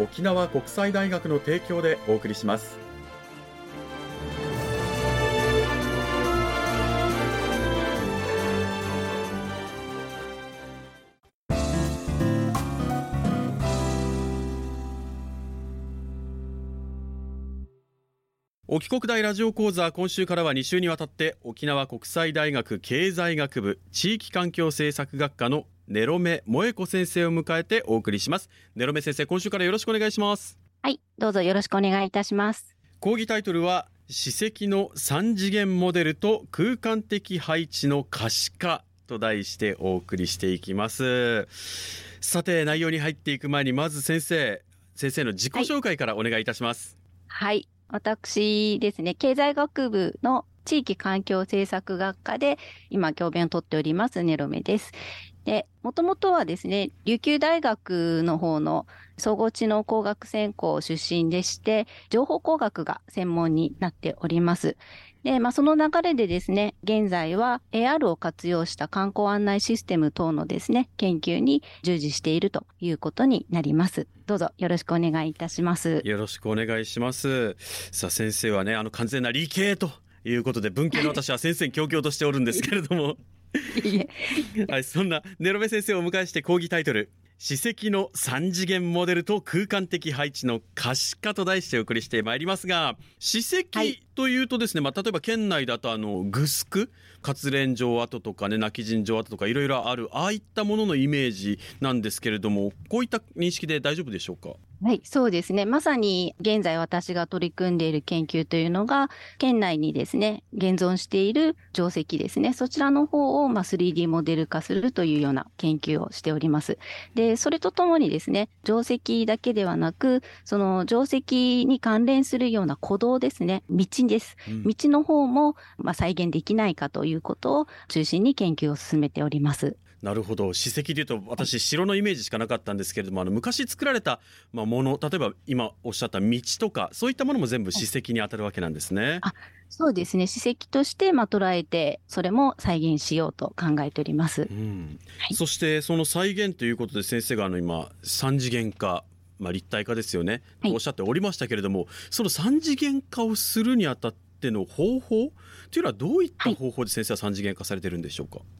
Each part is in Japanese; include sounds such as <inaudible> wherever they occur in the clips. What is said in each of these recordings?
沖縄国際大学の提供でお送りします。沖国大ラジオ講座今週からは2週にわたって沖縄国際大学経済学部地域環境政策学科のネロメ萌子先生を迎えてお送りします。ネロメ先生今週からよろしくお願いします。はいどうぞよろしくお願いいたします。講義タイトルは史跡の三次元モデルと空間的配置の可視化と題してお送りしていきます。さて内容に入っていく前にまず先生先生の自己紹介からお願いいたします。はい、はい私ですね、経済学部の地域環境政策学科で今教鞭をとっておりますネロメです。で、もともとはですね、琉球大学の方の総合知能工学専攻出身でして、情報工学が専門になっております。で、まあ、その流れでですね、現在は AR を活用した観光案内システム等のですね、研究に従事しているということになります。どうぞよろしくお願いいたします。よろしくお願いします。さあ、先生はね、あの完全な理系ということで、文系の私は先生に強々としておるんですけれども。はい、そんなネロベ先生をお迎えして講義タイトル史跡の三次元モデルと空間的配置の可視化と題してお送りしてまいりますが史跡というとですね、はい、まあ、例えば県内だとあのグスク活連城跡とかね泣き陣城跡とかいろいろあるああいったもののイメージなんですけれどもこういった認識で大丈夫でしょうか？はい、そうですね。まさに現在私が取り組んでいる研究というのが、県内にですね、現存している定石ですね。そちらの方をまあ 3D モデル化するというような研究をしております。で、それとともにですね、定石だけではなく、その定石に関連するような鼓動ですね、道です。道の方もまあ再現できないかということを中心に研究を進めております。なるほど。史跡でいうと私城のイメージしかなかったんですけれどもあの昔作られたまあもの例えば今おっしゃった道とかそういったものも全部史跡に当たるわけなんですね。あそうですね。史跡としてまあ捉えてそれも再現しようと考えております。うん。はい、そしてその再現ということで先生があの今三次元化まあ、立体化ですよね、はい、おっしゃっておりましたけれどもその三次元化をするにあたっての方法というのはどういった方法で先生は三次元化されてるんでしょうか、はい。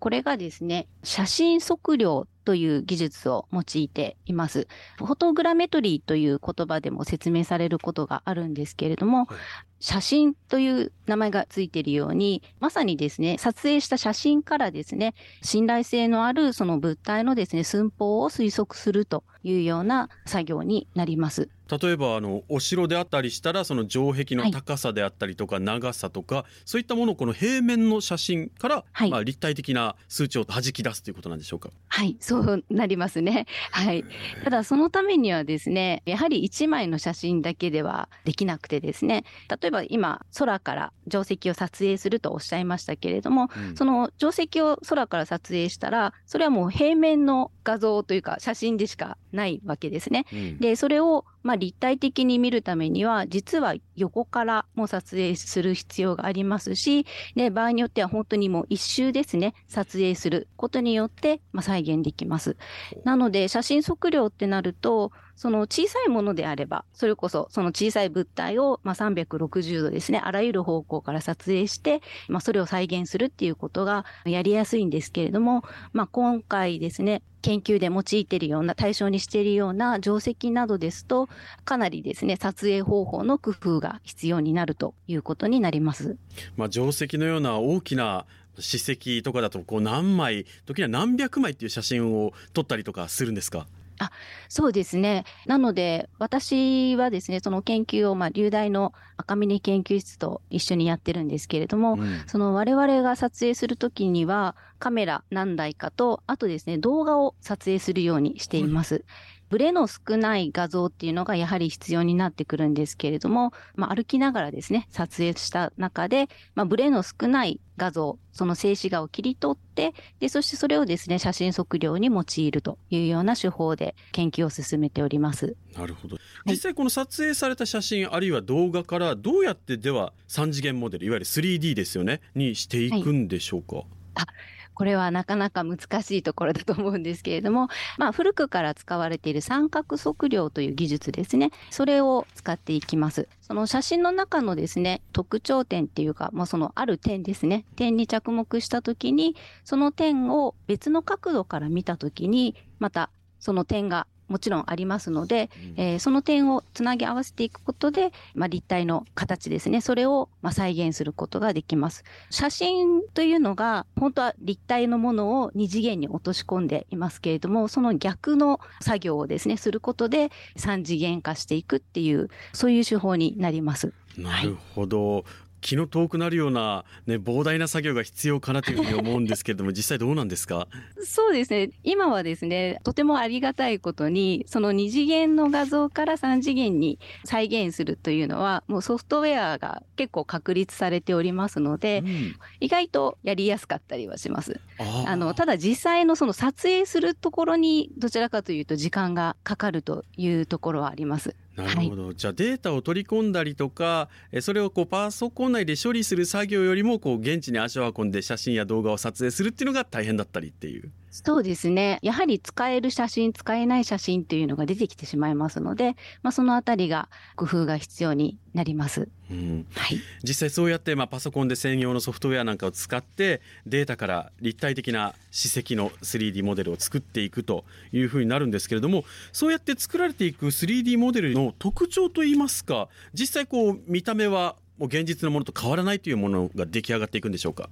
これがですね、写真測量という技術を用いています。フォトグラメトリーという言葉でも説明されることがあるんですけれども、はい、写真という名前がついているように、まさにですね、撮影した写真からですね、信頼性のあるその物体のですね、寸法を推測するというような作業になります。例えばあのお城であったりしたらその城壁の高さであったりとか長さとか、はい、そういったものをこの平面の写真から、はい、まあ立体的な数値を弾き出すということなんでしょうか？はい、そうなりますね。<laughs> はい。ただそのためにはですね、やはり1枚の写真だけではできなくてですね、例えば今空から定石を撮影するとおっしゃいましたけれども、うん、その定石を空から撮影したら、それはもう平面の画像というか写真でしかないわけですね。うん、で、それをまあ、立体的に見るためには、実は横からも撮影する必要がありますし、で、場合によっては本当にもう一周ですね、撮影することによって、まあ、再現できます。なので、写真測量ってなると、その小さいものであれば、それこそその小さい物体をまあ360度ですね、あらゆる方向から撮影して、まあそれを再現するっていうことがやりやすいんですけれども、まあ今回ですね、研究で用いているような、対象にしているような定石などですと、かなりですね、撮影方法の工夫が必要になるということになります。まあ、定石のような大きな史跡とかだと、こう何枚、時には何百枚っていう写真を撮ったりとかするんですか？あそうですね。なので、私はですね、その研究を、まあ、流大の赤峰研究室と一緒にやってるんですけれども、うん、その我々が撮影するときには、カメラ何台かと、あとですね、動画を撮影するようにしています。うんブレの少ない画像っていうのがやはり必要になってくるんですけれども、まあ、歩きながらですね、撮影した中で、まあ、ブレの少ない画像、その静止画を切り取って、で、そしてそれをですね、写真測量に用いるというような手法で研究を進めております。なるほど。実際この撮影された写真、あるいは動画からどうやってでは3次元モデル、いわゆる 3D ですよね、にしていくんでしょうか、はいあこれはなかなか難しいところだと思うんですけれども、<laughs> まあ、古くから使われている三角測量という技術ですね。それを使っていきます。その写真の中のですね、特徴点っていうか、まあ、そのある点ですね。点に着目したときに、その点を別の角度から見たときに、またその点がもちろんありますので、うん、えー、その点をつなぎ合わせていくことで、まあ、立体の形ですね、それをまあ再現することができます。写真というのが、本当は立体のものを二次元に落とし込んでいますけれども、その逆の作業をですね、することで三次元化していくっていう、そういう手法になります。なるほど。はい気の遠くなるような、ね、膨大な作業が必要かなというふうに思うんですけれども実際どうなんですか？そうですね今はですねとてもありがたいことにその2次元の画像から3次元に再現するというのはもうソフトウェアが結構確立されておりますので、うん、意外とやりやすかったりはします。あのただ実際のその撮影するところにどちらかというと時間がかかるというところはあります。なるほど、はい、じゃあデータを取り込んだりとかそれをこうパソコン内で処理する作業よりもこう現地に足を運んで写真や動画を撮影するっていうのが大変だったりっていう。そうですね。やはり使える写真、使えない写真っていうのが出てきてしまいますので、まあ、そのあたりが工夫が必要になります。うんはい、実際そうやって、まあ、パソコンで専用のソフトウェアなんかを使ってデータから立体的な史跡の 3D モデルを作っていくというふうになるんですけれどもそうやって作られていく 3D モデルの特徴といいますか実際こう見た目はもう現実のものと変わらないというものが出来上がっていくんでしょうか？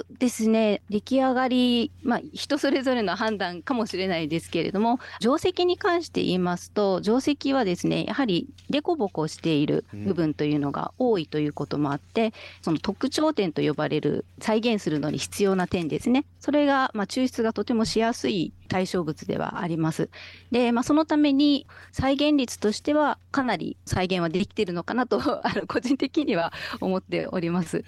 そうですね。出来上がり、まあ、人それぞれの判断かもしれないですけれども、定石に関して言いますと、定石はですね、やはり凸凹している部分というのが多いということもあって、うん、その特徴点と呼ばれる再現するのに必要な点ですね。それが、まあ、抽出がとてもしやすい対象物ではあります。で、まあ、そのために再現率としてはかなり再現はできているのかなと <laughs> あの個人的には思っております。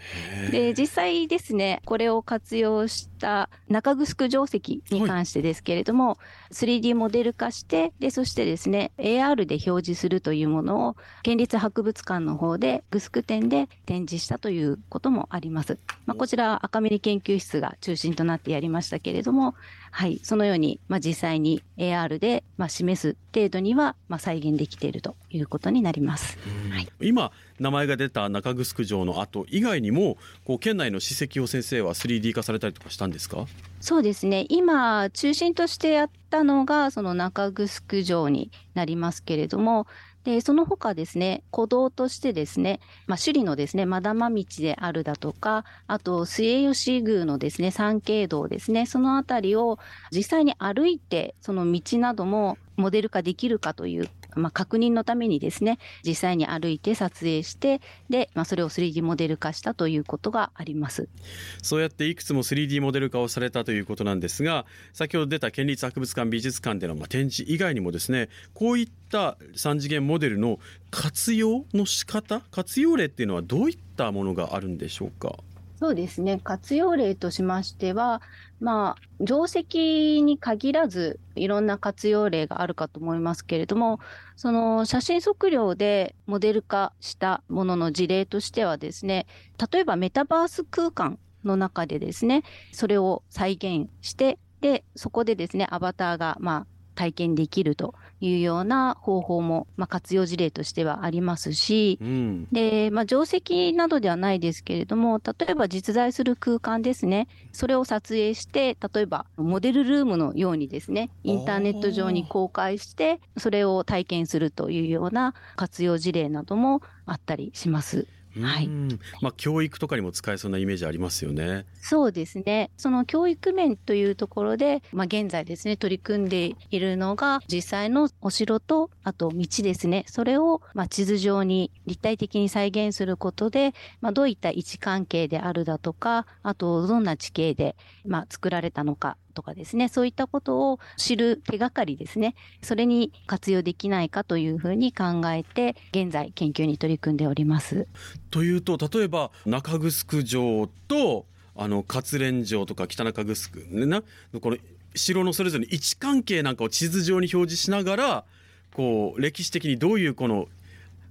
で、実際ですね、これを活用した中城定石に関してですけれども、はい、3D モデル化して、で、そしてですね、AR で表示するというものを県立博物館の方でグスク展で展示したということもあります。まあ、こちら赤嶺研究室が中心となってやりましたけれども、はい、そのように、まあ、実際に AR で、まあ、示す程度には、まあ、再現できているということになります。はい、今名前が出た中城城の後以外にもこう県内の史跡を先生は 3D 化されたりとかしたんですか？そうですね。今中心としてやったのがその中城城になりますけれどもで、その他ですね、鼓動としてですね、まあ、首里のですね、まだま道であるだとか、あと、末吉宮のですね、三景堂ですね、そのあたりを実際に歩いて、その道などもモデル化できるかというまあ、確認のためにですね、実際に歩いて撮影して、で、まあ、それを 3D モデル化したということがあります。そうやっていくつも 3D モデル化をされたということなんですが、先ほど出た県立博物館美術館でのま展示以外にもですね、こういった3次元モデルの活用の仕方、活用例っていうのはどういったものがあるんでしょうか？そうですね。活用例としましては、まあ、定石に限らず、いろんな活用例があるかと思いますけれども、その写真測量でモデル化したものの事例としてはですね、例えばメタバース空間の中でですね、それを再現して、で、そこでですね、アバターが、まあ、体験できるというような方法も、まあ、活用事例としてはありますし、うん、で、まあ、定石などではないですけれども、例えば実在する空間ですね、それを撮影して、例えばモデルルームのようにですね、インターネット上に公開して、それを体験するというような活用事例などもあったりします。はい。まあ教育とかにも使えそうなイメージありますよね。そうですね。その教育面というところで、まあ現在ですね、取り組んでいるのが、実際のお城と、あと道ですね。それを、まあ地図上に立体的に再現することで、まあどういった位置関係であるだとか、あとどんな地形で、まあ作られたのかとかですね、そういったことを知る手がかりですね、それに活用できないかというふうに考えて、現在研究に取り組んでおります。というと、例えば中城城とあの活連城とか北中城ねこの城のそれぞれの位置関係なんかを地図上に表示しながらこう歴史的にどういうこの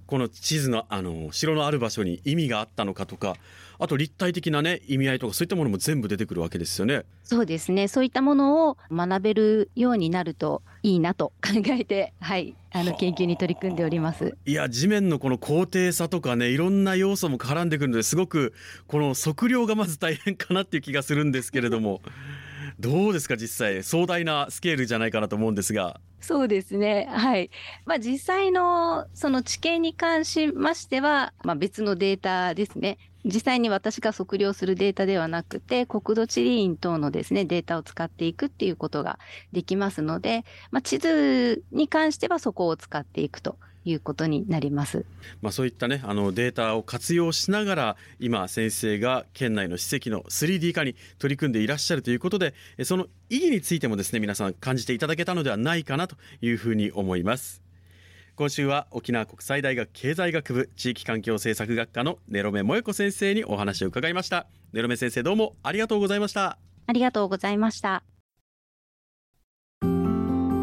この地図のあの城のある場所に意味があったのかとかあと立体的なね意味合いとかそういったものも全部出てくるわけですよね。そうですねそういったものを学べるようになるといいなと考えて <laughs> はいあの研究に取り組んでおりますいや地面のこの高低差とかねいろんな要素も絡んでくるのですごくこの測量がまず大変かなっていう気がするんですけれども。<laughs> どうですか実際？壮大なスケールじゃないかなと思うんですが。そうですね。はい。まあ実際のその地形に関しましては、まあ別のデータですね。実際に私が測量するデータではなくて、国土地理院等のですね、データを使っていくっていうことができますので、まあ地図に関してはそこを使っていくということになります。まあ、そういったねあのデータを活用しながら今先生が県内の史跡の 3D 化に取り組んでいらっしゃるということでその意義についてもですね皆さん感じていただけたのではないかなというふうに思います。今週は沖縄国際大学経済学部地域環境政策学科のネロメ萌子先生にお話を伺いました。ネロメ先生どうもありがとうございました。ありがとうございました。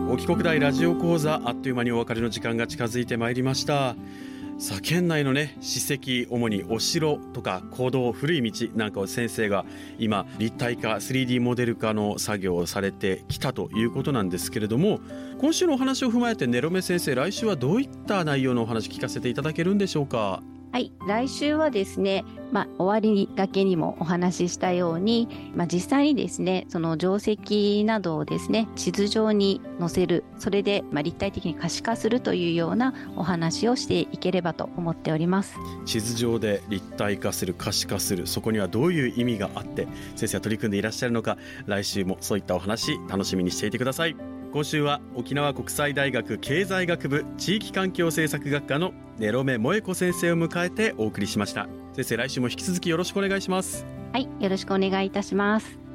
沖国大ラジオ講座あっという間にお別れの時間が近づいてまいりましたさあ県内のね史跡主にお城とか坑道古い道なんかを先生が今立体化 3D モデル化の作業をされてきたということなんですけれども今週のお話を踏まえてネロメ先生来週はどういった内容のお話聞かせていただけるんでしょうか？はい、来週はですね、まあ、終わりがけにもお話ししたように、まあ、実際にですね、その定石などをですね、地図上に載せる、それで、ま、立体的に可視化するというようなお話をしていければと思っております。地図上で立体化する、可視化する、そこにはどういう意味があって、先生は取り組んでいらっしゃるのか、来週もそういったお話、楽しみにしていてください。今週は沖縄国際大学経済学部地域環境政策学科のネロメ萌子先生を迎えてお送りしました。先生来週も引き続きよろしくお願いします。はいよろしくお願いいたします。